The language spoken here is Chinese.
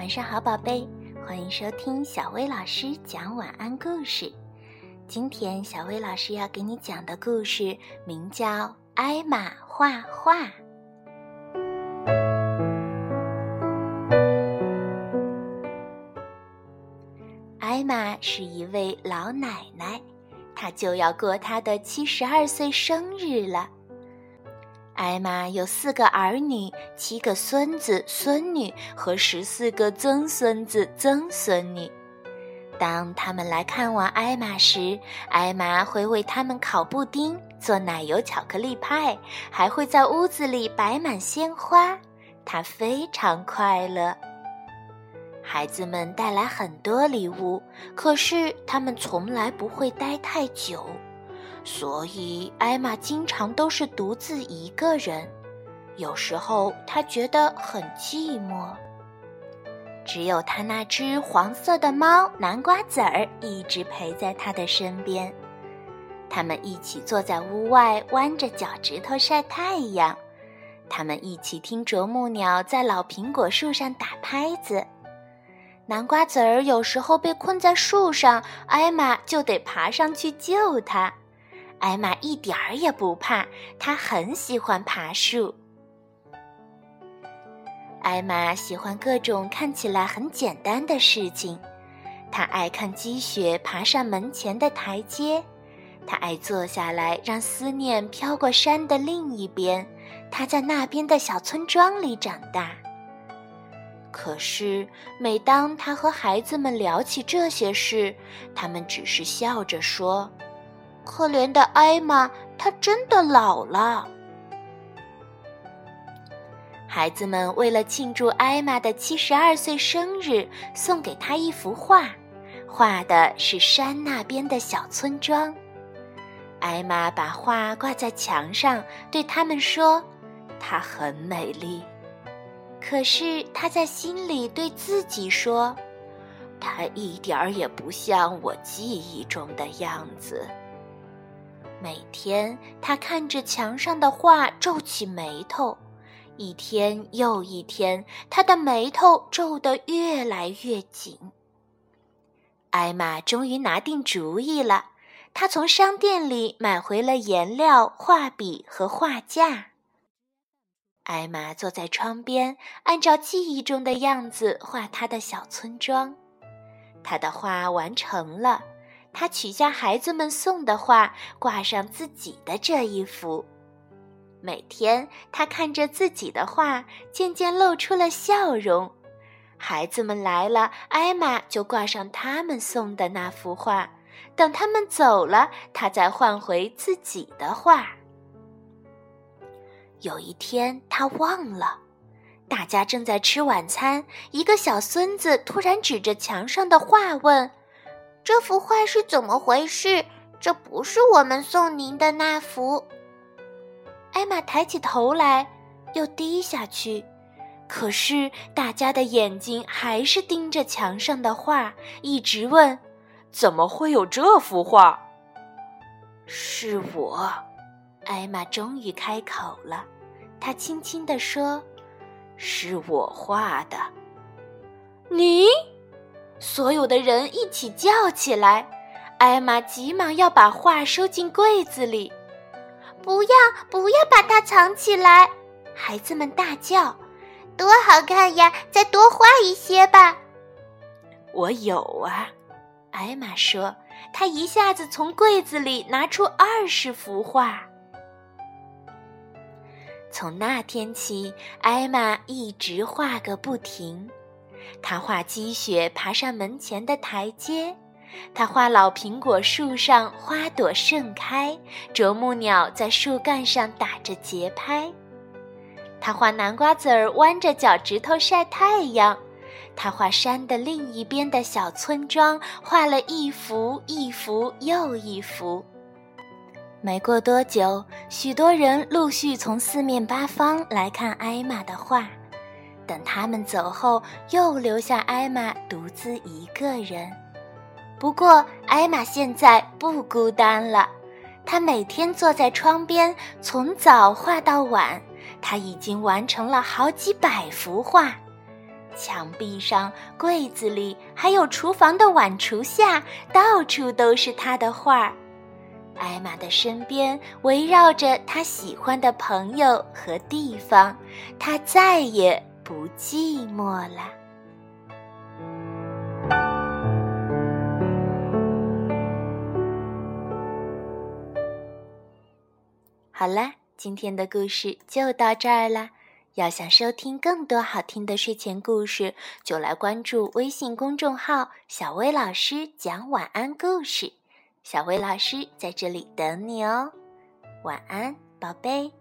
晚上好，宝贝，欢迎收听小薇老师讲晚安故事。今天小薇老师要给你讲的故事名叫《艾玛画画》。艾玛是一位老奶奶，她就要过她的七十二岁生日了。艾玛有四个儿女、七个孙子孙女和十四个曾孙子曾孙女。当他们来看望艾玛时，艾玛会为他们烤布丁、做奶油巧克力派，还会在屋子里摆满鲜花。她非常快乐。孩子们带来很多礼物，可是他们从来不会待太久。所以，艾玛经常都是独自一个人。有时候，她觉得很寂寞。只有她那只黄色的猫南瓜籽儿一直陪在她的身边。他们一起坐在屋外，弯着脚趾头晒太阳。他们一起听啄木鸟在老苹果树上打拍子。南瓜籽儿有时候被困在树上，艾玛就得爬上去救它。艾玛一点儿也不怕，她很喜欢爬树。艾玛喜欢各种看起来很简单的事情，她爱看积雪爬上门前的台阶，她爱坐下来让思念飘过山的另一边。她在那边的小村庄里长大。可是，每当她和孩子们聊起这些事，他们只是笑着说。可怜的艾玛，她真的老了。孩子们为了庆祝艾玛的七十二岁生日，送给她一幅画，画的是山那边的小村庄。艾玛把画挂在墙上，对他们说：“她很美丽。”可是她在心里对自己说：“她一点儿也不像我记忆中的样子。”每天，他看着墙上的画，皱起眉头。一天又一天，他的眉头皱得越来越紧。艾玛终于拿定主意了，他从商店里买回了颜料、画笔和画架。艾玛坐在窗边，按照记忆中的样子画他的小村庄。他的画完成了。他取下孩子们送的画，挂上自己的这一幅。每天，他看着自己的画，渐渐露出了笑容。孩子们来了，艾玛就挂上他们送的那幅画。等他们走了，他再换回自己的画。有一天，他忘了，大家正在吃晚餐，一个小孙子突然指着墙上的画问。这幅画是怎么回事？这不是我们送您的那幅。艾玛抬起头来，又低下去，可是大家的眼睛还是盯着墙上的画，一直问：“怎么会有这幅画？”是我，艾玛终于开口了，她轻轻地说：“是我画的。”你。所有的人一起叫起来，艾玛急忙要把画收进柜子里。不要，不要把它藏起来！孩子们大叫：“多好看呀！再多画一些吧！”我有啊，艾玛说，她一下子从柜子里拿出二十幅画。从那天起，艾玛一直画个不停。他画积雪爬上门前的台阶，他画老苹果树上花朵盛开，啄木鸟在树干上打着节拍。他画南瓜籽儿弯着脚趾头晒太阳，他画山的另一边的小村庄，画了一幅一幅又一幅。没过多久，许多人陆续从四面八方来看艾玛的画。等他们走后，又留下艾玛独自一个人。不过，艾玛现在不孤单了。她每天坐在窗边，从早画到晚。她已经完成了好几百幅画。墙壁上、柜子里，还有厨房的碗橱下，到处都是他的画儿。艾玛的身边围绕着他喜欢的朋友和地方，他再也不寂寞了。好了，今天的故事就到这儿了。要想收听更多好听的睡前故事，就来关注微信公众号“小薇老师讲晚安故事”。小薇老师在这里等你哦，晚安，宝贝。